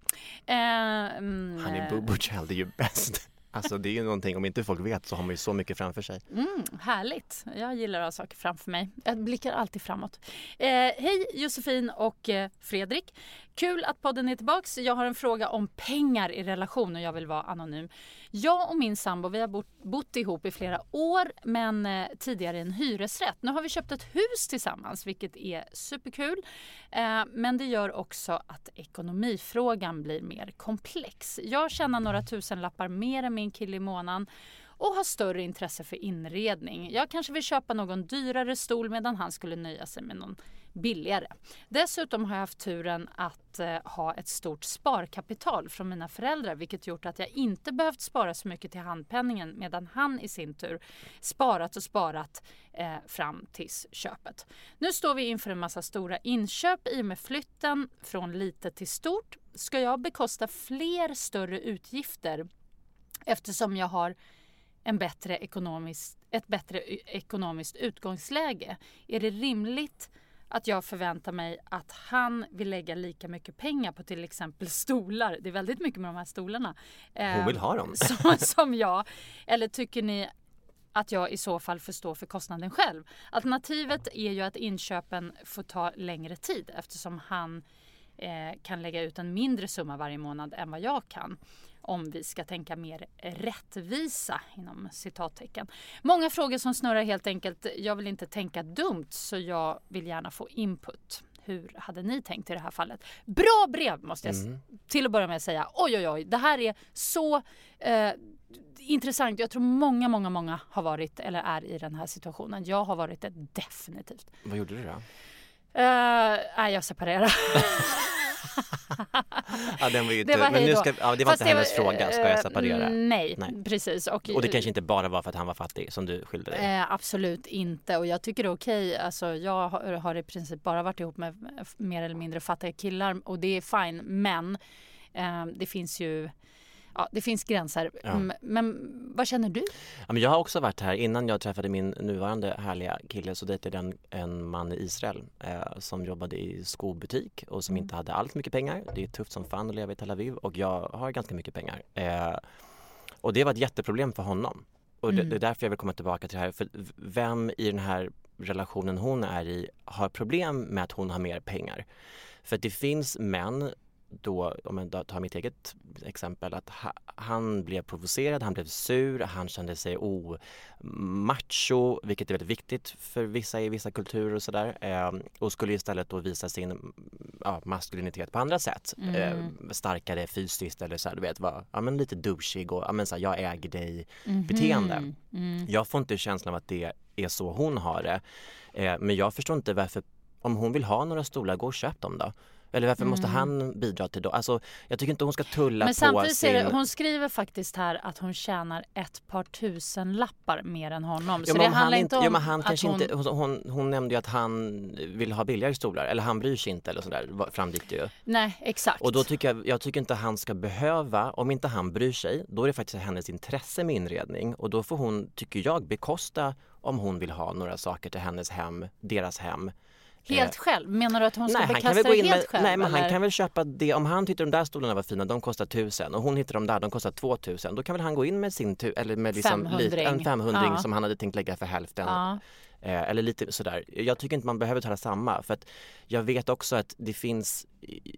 Eh, mm, Honey boo boo child är ju bäst. Alltså det är ju någonting, om inte folk vet så har man ju så mycket framför sig. Mm, härligt. Jag gillar att ha saker framför mig. Jag blickar alltid framåt. Eh, hej Josefin och eh, Fredrik. Kul att podden är tillbaks. Jag har en fråga om pengar i relation och jag vill vara anonym. Jag och min sambo vi har bott, bott ihop i flera år men eh, tidigare i en hyresrätt. Nu har vi köpt ett hus tillsammans vilket är superkul. Eh, men det gör också att ekonomifrågan blir mer komplex. Jag tjänar några tusenlappar mer än min kille i månaden och har större intresse för inredning. Jag kanske vill köpa någon dyrare stol medan han skulle nöja sig med någon billigare. Dessutom har jag haft turen att eh, ha ett stort sparkapital från mina föräldrar vilket gjort att jag inte behövt spara så mycket till handpenningen medan han i sin tur sparat och sparat eh, fram tills köpet. Nu står vi inför en massa stora inköp i och med flytten från litet till stort. Ska jag bekosta fler större utgifter eftersom jag har en bättre ekonomisk, ett bättre ekonomiskt utgångsläge? Är det rimligt att jag förväntar mig att han vill lägga lika mycket pengar på till exempel stolar. Det är väldigt mycket med de här stolarna. Hon vill ha dem. Som, som jag. Eller tycker ni att jag i så fall får stå för kostnaden själv? Alternativet är ju att inköpen får ta längre tid eftersom han eh, kan lägga ut en mindre summa varje månad än vad jag kan om vi ska tänka mer rättvisa inom citattecken. Många frågor som snurrar helt enkelt. Jag vill inte tänka dumt så jag vill gärna få input. Hur hade ni tänkt i det här fallet? Bra brev måste jag mm. till att börja med säga. Oj oj oj, det här är så eh, intressant. Jag tror många, många, många har varit eller är i den här situationen. Jag har varit det definitivt. Vad gjorde du då? Uh, nej, jag separerade. ja, den var ju det var men nu ska, ja, det var Fast inte hennes var, fråga, ska jag separera? Nej, nej. precis. Och, och det kanske inte bara var för att han var fattig som du skyllde dig? Eh, absolut inte och jag tycker det är okej. Alltså, jag har, har i princip bara varit ihop med mer eller mindre fattiga killar och det är fine. Men eh, det finns ju ja, det finns gränser. Ja. Mm, men vad känner du? Ja, men jag har också varit här. Innan jag träffade min nuvarande härliga kille så dejtade jag en, en man i Israel eh, som jobbade i skobutik och som mm. inte hade allt mycket pengar. Det är tufft som fan att leva i Tel Aviv och jag har ganska mycket pengar. Eh, och det var ett jätteproblem för honom. Och mm. det, det, är därför jag vill komma tillbaka till det här. För vem i den här relationen hon är i har problem med att hon har mer pengar? För det finns män då, om jag tar mitt eget exempel, att han blev provocerad, han blev sur, han kände sig omacho, vilket är väldigt viktigt för vissa i vissa kulturer och sådär. Eh, och skulle istället då visa sin ja, maskulinitet på andra sätt. Mm. Eh, starkare fysiskt eller så här, du vet, var, ja, men lite douchig och ja, men så här, jag äger dig mm. beteende. Mm. Jag får inte känslan av att det är så hon har det. Eh, men jag förstår inte varför, om hon vill ha några stolar, gå och köp dem då. Eller varför mm. måste han bidra till det? Alltså, jag tycker inte hon ska tulla Men på samtidigt sin... det, hon skriver faktiskt här att hon tjänar ett par tusen lappar mer än honom. Jo, så det handlar inte om jo, men han kanske hon... Inte, hon, hon nämnde ju att han vill ha billigare stolar. Eller han bryr sig inte eller sådär framgick det ju. Nej, exakt. Och då tycker jag, jag tycker inte han ska behöva, om inte han bryr sig, då är det faktiskt hennes intresse med inredning. Och då får hon, tycker jag, bekosta om hon vill ha några saker till hennes hem, deras hem Helt själv? Menar du att hon ska nej, bekasta det helt med, själv? Nej, men eller? han kan väl köpa det. Om han tyckte de där stolarna var fina, de kostar tusen och hon hittar de där, de kostar två tusen. Då kan väl han gå in med sin, eller med liksom lite, en femhundring ja. som han hade tänkt lägga för hälften. Ja. Eh, eller lite sådär. Jag tycker inte man behöver tala samma för att jag vet också att det finns,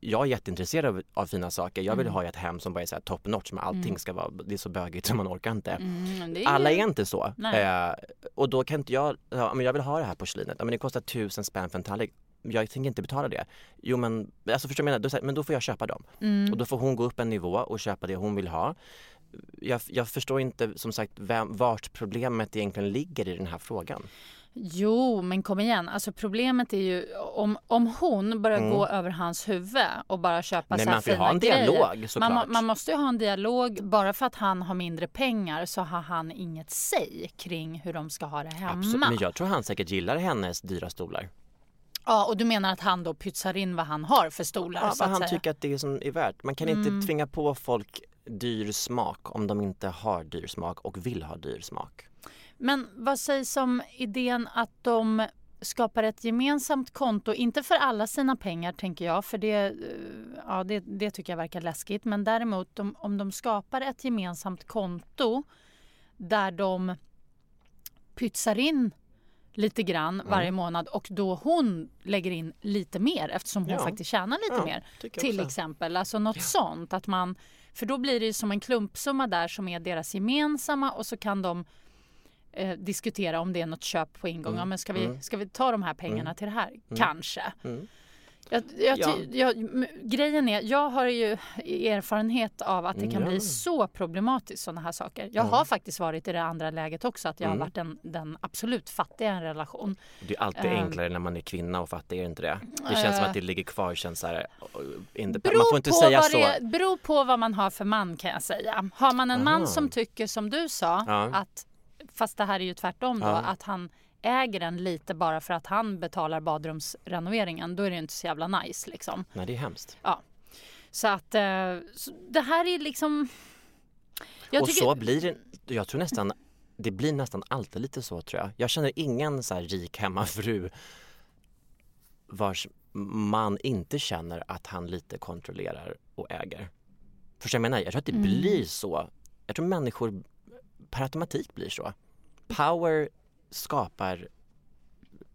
jag är jätteintresserad av, av fina saker. Jag vill mm. ha ett hem som bara är top notch med allting mm. ska vara, det är så bögigt som man orkar inte. Mm, är... Alla är inte så. Eh, och då kan inte jag, ja, men jag vill ha det här porslinet, ja, men det kostar tusen spänn för en tallrik jag tänker inte betala det. Jo men, alltså förstår du jag menar? men då får jag köpa dem. Mm. Och då får hon gå upp en nivå och köpa det hon vill ha. Jag, jag förstår inte som sagt vem, vart problemet egentligen ligger i den här frågan. Jo, men kom igen. Alltså problemet är ju om, om hon börjar mm. gå över hans huvud och bara köpa Nej, så här man får fina ha en grejer. dialog såklart. Man, man måste ju ha en dialog. Bara för att han har mindre pengar så har han inget säg kring hur de ska ha det hemma. Absolut. Men jag tror han säkert gillar hennes dyra stolar. Ja, och du menar att han då pytsar in vad han har för stolar? Ja, vad han säga. tycker att det är, som är värt. Man kan mm. inte tvinga på folk dyr smak om de inte har dyr smak och vill ha dyr smak. Men vad sägs om idén att de skapar ett gemensamt konto, inte för alla sina pengar tänker jag, för det, eh, ja, det, det tycker jag verkar läskigt, men däremot om, om de skapar ett gemensamt konto där de pytsar in lite grann varje månad och då hon lägger in lite mer eftersom hon Ja. faktiskt tjänar lite Ja, mer. Till exempel, alltså något sånt att man för då blir det som en klumpsumma där som är deras gemensamma och så kan de eh, diskutera om det är något köp på ingång. Mm. Ja, men ska, vi, ska vi ta de här pengarna till det här? Kanske. Mm. Jag, jag, Ja. jag, grejen är, jag har ju erfarenhet av att det kan Ja. bli så problematiskt sådana här saker. Jag har faktiskt varit i det andra läget också, att jag Mm. har varit den, den absolut fattiga i en relation. Det är alltid Ehm. enklare när man är kvinna och fattig, är det inte det? Det känns som Eh. att det ligger kvar känns så här, in the, Beror man får inte på säga så. Det, beror på vad man har för man kan jag säga. Har man en man Aha. som tycker som du sa, Ja. att, fast det här är ju tvärtom då, Ja. att han äger den lite bara för att han betalar badrumsrenoveringen, då är det inte så jävla nice liksom. Nej, det är hemskt. Så att eh, så det här är liksom... Jag och tycker- så blir det, jag tror nästan, det blir nästan alltid lite så tror jag. Jag känner ingen så här rik hemmafru vars man inte känner att han lite kontrollerar och äger. Förstår du vad jag menar? Jag tror att det Mm. blir så. Jag tror människor per automatik blir så. Power skapar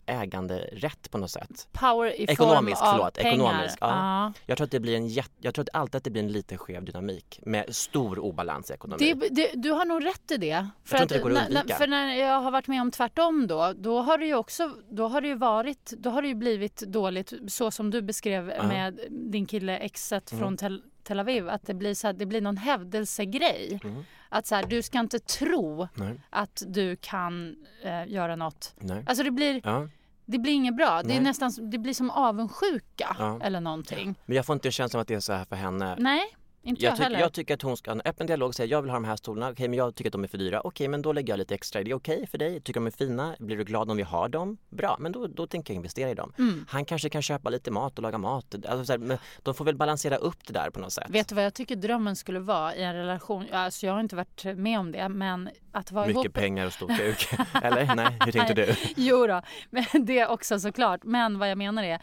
äganderätt på något sätt. Power i Ekonomisk, form av förlåt, pengar. ekonomisk, ja. Ja. Jag tror att det blir en jätte, jag tror att alltid att det blir en lite skev dynamik med stor obalans i ekonomin. Det, det, du har nog rätt i det. För, tror inte det går att undvika. för när jag har varit med om tvärtom då, då har det ju också då har det ju varit, då har det ju blivit dåligt så som du beskrev Ja. med din kille exet från Tel, Tel Aviv, att det blir, så här, det blir någon hävdelsegrej. Mm. Att så här, du ska inte tro Nej. att du kan eh, göra något. Nej. Alltså det blir, Ja. det blir inget bra. Det, är nästan, det blir som avundsjuka Ja. eller någonting. Men jag får inte känslan att det är så här för henne. Nej, inte jag, Jag, tycker, heller. jag tycker att hon ska ha en öppen dialog och säga jag vill ha de här stolarna, okej men jag tycker att de är för dyra, okej men då lägger jag lite extra, är det okej för dig? Tycker de är fina? Blir du glad om vi har dem? Bra, men då, då tänker jag investera i dem. Mm. Han kanske kan köpa lite mat och laga mat, alltså, så här, de får väl balansera upp det där på något sätt. Vet du vad jag tycker drömmen skulle vara i en relation? Alltså jag har inte varit med om det, men att vara Mycket ihop... pengar och stor kuk, eller? Nej, hur tänkte du? Jo då, men det också såklart. Men vad jag menar är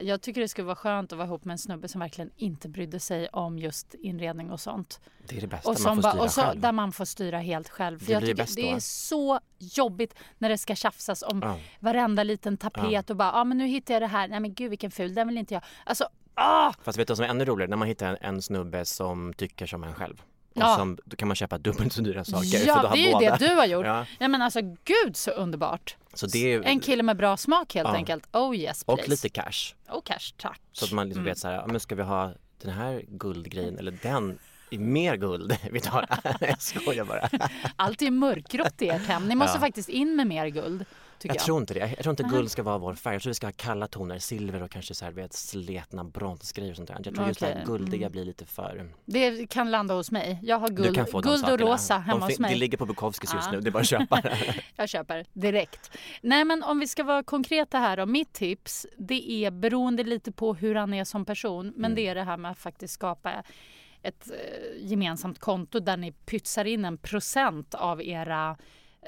jag tycker det skulle vara skönt att vara ihop med en snubbe som verkligen inte brydde sig om just inredning och sånt. Det är det bästa, Och, man som får ba- styra och så, själv. där man får styra helt själv. För Det jag tycker bäst det då. är så jobbigt när det ska tjafsas om Ja. varenda liten tapet och bara, ja ah, men nu hittar jag det här, nej men gud vilken ful, den vill inte jag. Alltså, ah! Fast vet du vad som är ännu roligare? När man hittar en, en snubbe som tycker som en själv. Och Ja. som, då kan man köpa dubbelt så dyra saker. för Ja, då har det är ju båda. det du har gjort. Ja. Ja. men alltså gud så underbart. Så det är, En kille med bra smak helt Ja. enkelt. Oh yes please. och lite cash. Och cash, tack. Så att man liksom vet så här, men ska vi ha den här guldgrejen eller den mer guld? Vi tar Jag skojar bara. Allt är mörkgrått i ert hem. Ni måste Ja. faktiskt in med mer guld. Jag jag. tror inte det. Jag tror inte guld ska vara vår färg. Jag tror vi ska ha kalla toner, silver och kanske så här, vet, sletna bronsgrejer och sånt där. Jag tror just det här guldiga blir lite för... Det kan landa hos mig. Jag har guld, guld och rosa hemma de, hos mig. Det ligger på Bukowskis just Ja. nu, det är bara att köpa. Jag köper direkt. Nej men om vi ska vara konkreta här då. Mitt tips det är beroende lite på hur han är som person. Men Mm. det är det här med att faktiskt skapa ett eh, gemensamt konto där ni pytsar in en procent av era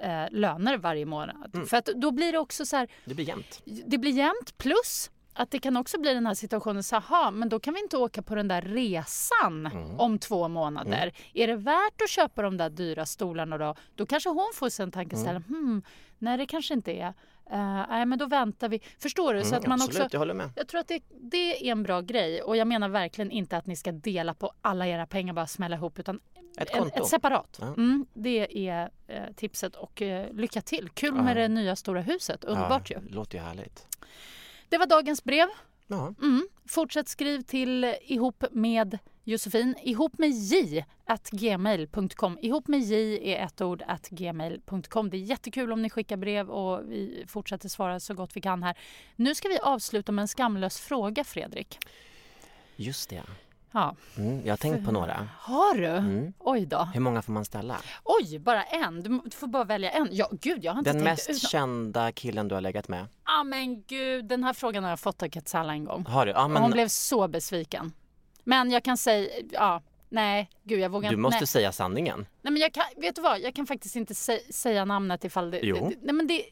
eh, löner varje månad. Mm. För att då blir det också så här, Det blir jämnt. det blir jämnt plus att det kan också bli den här situationen, så aha, men då kan vi inte åka på den där resan Mm. om två månader. Är det värt att köpa de där dyra stolarna då? Då kanske hon får sig en tankeställare, Mm. hmm, nej det kanske inte är. Uh, nej men då väntar vi. Förstår du? så Mm, att man absolut, också, jag håller med. jag tror att det, det är en bra grej och jag menar verkligen inte att ni ska dela på alla era pengar bara smälla ihop utan Ett konto. ett separat. Ja. Mm, det är eh, tipset och eh, lycka till. Kul Ja. med det nya stora huset, underbart ja, ju. låter ju härligt. Det var dagens brev. Ja. Mm. Fortsätt skriv till ihop med Josefin, ihop med j at gmail.com. Ihop med j är ett ord at gmail.com. Det är jättekul om ni skickar brev och vi fortsätter svara så gott vi kan här. Nu ska vi avsluta med en skamlös fråga, Fredrik. Just det. Ja. Mm, jag har tänkt på några. Har du? Mm. Oj då. Hur många får man ställa? Oj, bara en? Du du får bara välja en. Ja, gud, jag har inte Den tänkt mest ut. kända killen du har legat med? ah, men gud, den här frågan har jag fått av Katsala en gång. Har du? Ja, Och men Hon blev så besviken. Men jag kan säga, ja, nej, gud jag vågar du inte. måste nej. säga sanningen. nej, men jag kan, vet du vad, jag kan faktiskt inte sä- säga namnet ifall det... Jo. det, nej, men det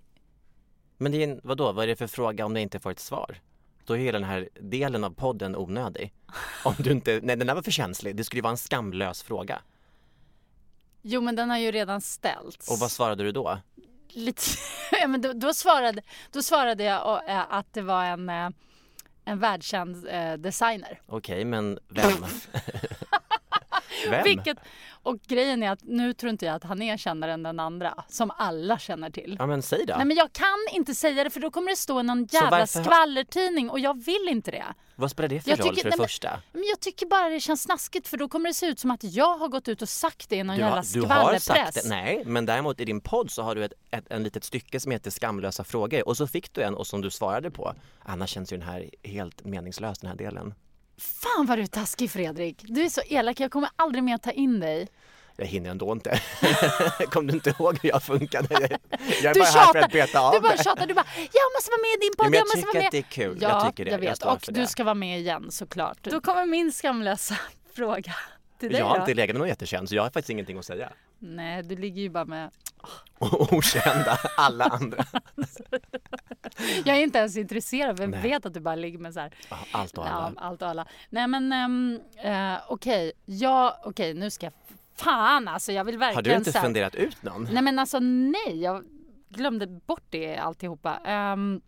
Men det är en, vadå, vad är det för fråga om du inte får ett svar? Då är hela den här delen av podden onödig. Om du inte, nej den där var för känslig, det skulle ju vara en skamlös fråga. jo men den har ju redan ställts. Och vad svarade du då? lite... ja, men då, då, svarade, då svarade jag eh, att det var en, eh, en världskänd eh, designer. Okej, men vem? vem? Vilket, och grejen är att nu tror inte jag att han är kändare än den andra som alla känner till. Ja men säg då. Nej men jag kan inte säga det för då kommer det stå i någon jävla varför- skvallertidning och jag vill inte det. Vad spelar det för Jag roll tycker- för det nej, första? Men jag tycker bara det känns snaskigt för då kommer det se ut som att jag har gått ut och sagt det i någon Du jävla har, du har skvallerpress. sagt det, nej men däremot i din podd så har du ett, ett en litet stycke som heter skamlösa frågor och så fick du en och som du svarade på. Annars känns ju den här helt meningslös den här delen. Fan vad du är taskig Fredrik. Du är så elak, jag kommer aldrig mer ta in dig. Jag hinner ändå inte. Kom du inte ihåg hur jag funkade? Jag, jag är Du bara här för tjatar, att beta av du bara tjatar, du bara jag måste vara med i din podd, Ja, men jag måste tycker vara med. att det är kul. Ja, Jag tycker det. jag Jag vet. står och du det. ska vara med igen såklart. Då kommer min skamlösa fråga till dig Jag har då. inte legat med någon jättekänd så jag har faktiskt ingenting att säga. Nej, du ligger ju bara med... Okända, alla andra. Jag är inte ens intresserad jag Nej. vet att du bara ligger med så här... Allt och alla. Ja, allt och alla. Nej men um, uh, okej, ja okej nu ska jag... Fan alltså jag vill verkligen Har du inte här- funderat ut någon? Nej men alltså nej, jag glömde bort det alltihopa. Um,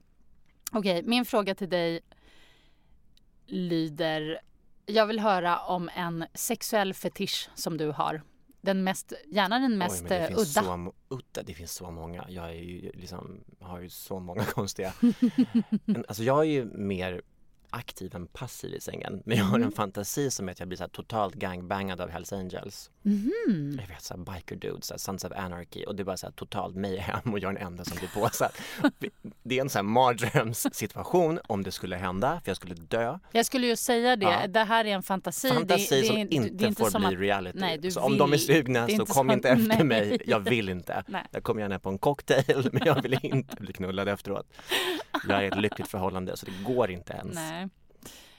Okej, min fråga till dig lyder Jag vill höra om en sexuell fetisch som du har. Den mest, gärna den mest Oj, det eh, finns udda. Så, udda. Det finns så många. Jag är ju liksom, har ju så många konstiga. alltså jag är ju mer aktiv än passiv i sängen. Men jag har Mm. en fantasi som är att jag blir så totalt gangbangad av Hells Angels. Mhm. Jag vet så här biker dudes, så här Sons of Anarchy och det är bara så här totalt mayhem och jag är den enda som blir på. Så här, det är en sån här mardrömssituation om det skulle hända, för jag skulle dö. Jag skulle ju säga det, Ja. det här är en fantasi. Fantasi det, det, som är- inte, det är får bli att- reality. Nej, så om de är sugna det är så inte kom som- inte efter Nej. mig, jag vill inte. Nej. Jag kommer gärna på en cocktail men jag vill inte bli knullad efteråt. Jag är i ett lyckligt förhållande så det går inte ens. Nej.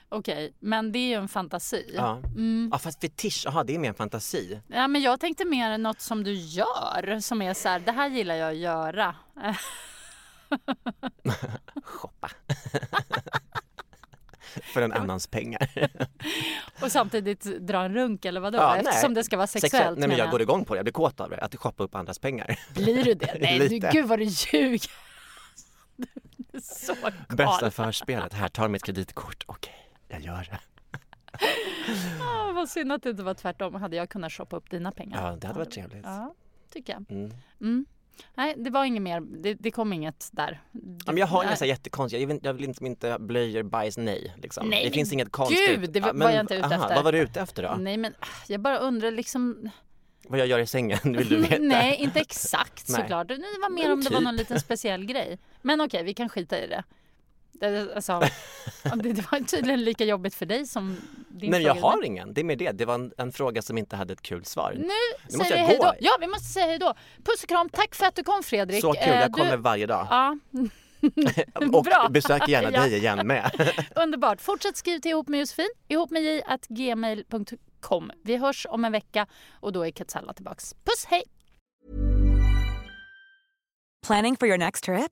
Okej, men det är ju en fantasi. Ja. Mm. ja fast fetisch, jaha det är mer en fantasi. Ja, men jag tänkte mer något som du gör som är så här, det här gillar jag att göra. Shoppa. För en annans pengar. Och samtidigt dra en runk eller vadå? Ja, nej. Eftersom det ska vara sexuellt. Sexuellt. Nej men jag går igång på det, jag blir kåt av det. Att shoppa upp andras pengar. Blir du det? Nej, du, gud vad du ljuger. Du är så Bästa galen. förspelet, här tar mitt kreditkort. Okej, jag gör det. Ah, vad synd att det inte var tvärtom. Hade jag kunnat shoppa upp dina pengar? Ja, det hade varit trevligt. Ja, tycker jag. Mm. Mm. Nej, det var inget mer. Det, det kom inget där. Men jag har inga så jättekonstiga, jag vill, jag vill inte, inte blöjor, bajs, nej. Liksom. Nej, det men finns inget konstigt. gud, det var- Ja, var jag inte ute aha, efter. Vad var du ute efter då? Nej, men ah, jag bara undrar liksom. Vad jag gör i sängen, vill du veta? Nej, inte exakt såklart. Det var mer Men om det var typ. någon liten speciell grej. Men okej, vi kan skita i det. Det, alltså, det, var tydligen lika jobbigt för dig som din Nej, jag fråga. har ingen. Det är med det. Det var en, en fråga som inte hade ett kul svar. Nu Nu måste säger jag gå. Ja, vi måste säga hej då. Puss och kram. Tack för att du kom Fredrik. Så kul, Eh, jag du- kommer varje dag. Ja, Och Bra. besöker gärna Ja. dig igen med. underbart. Fortsätt skriv till ihop med Josefin. Ihop med gmail.com. Vi hörs om en vecka och då är Katsalla tillbaks. Puss, hej! Planning for your next trip?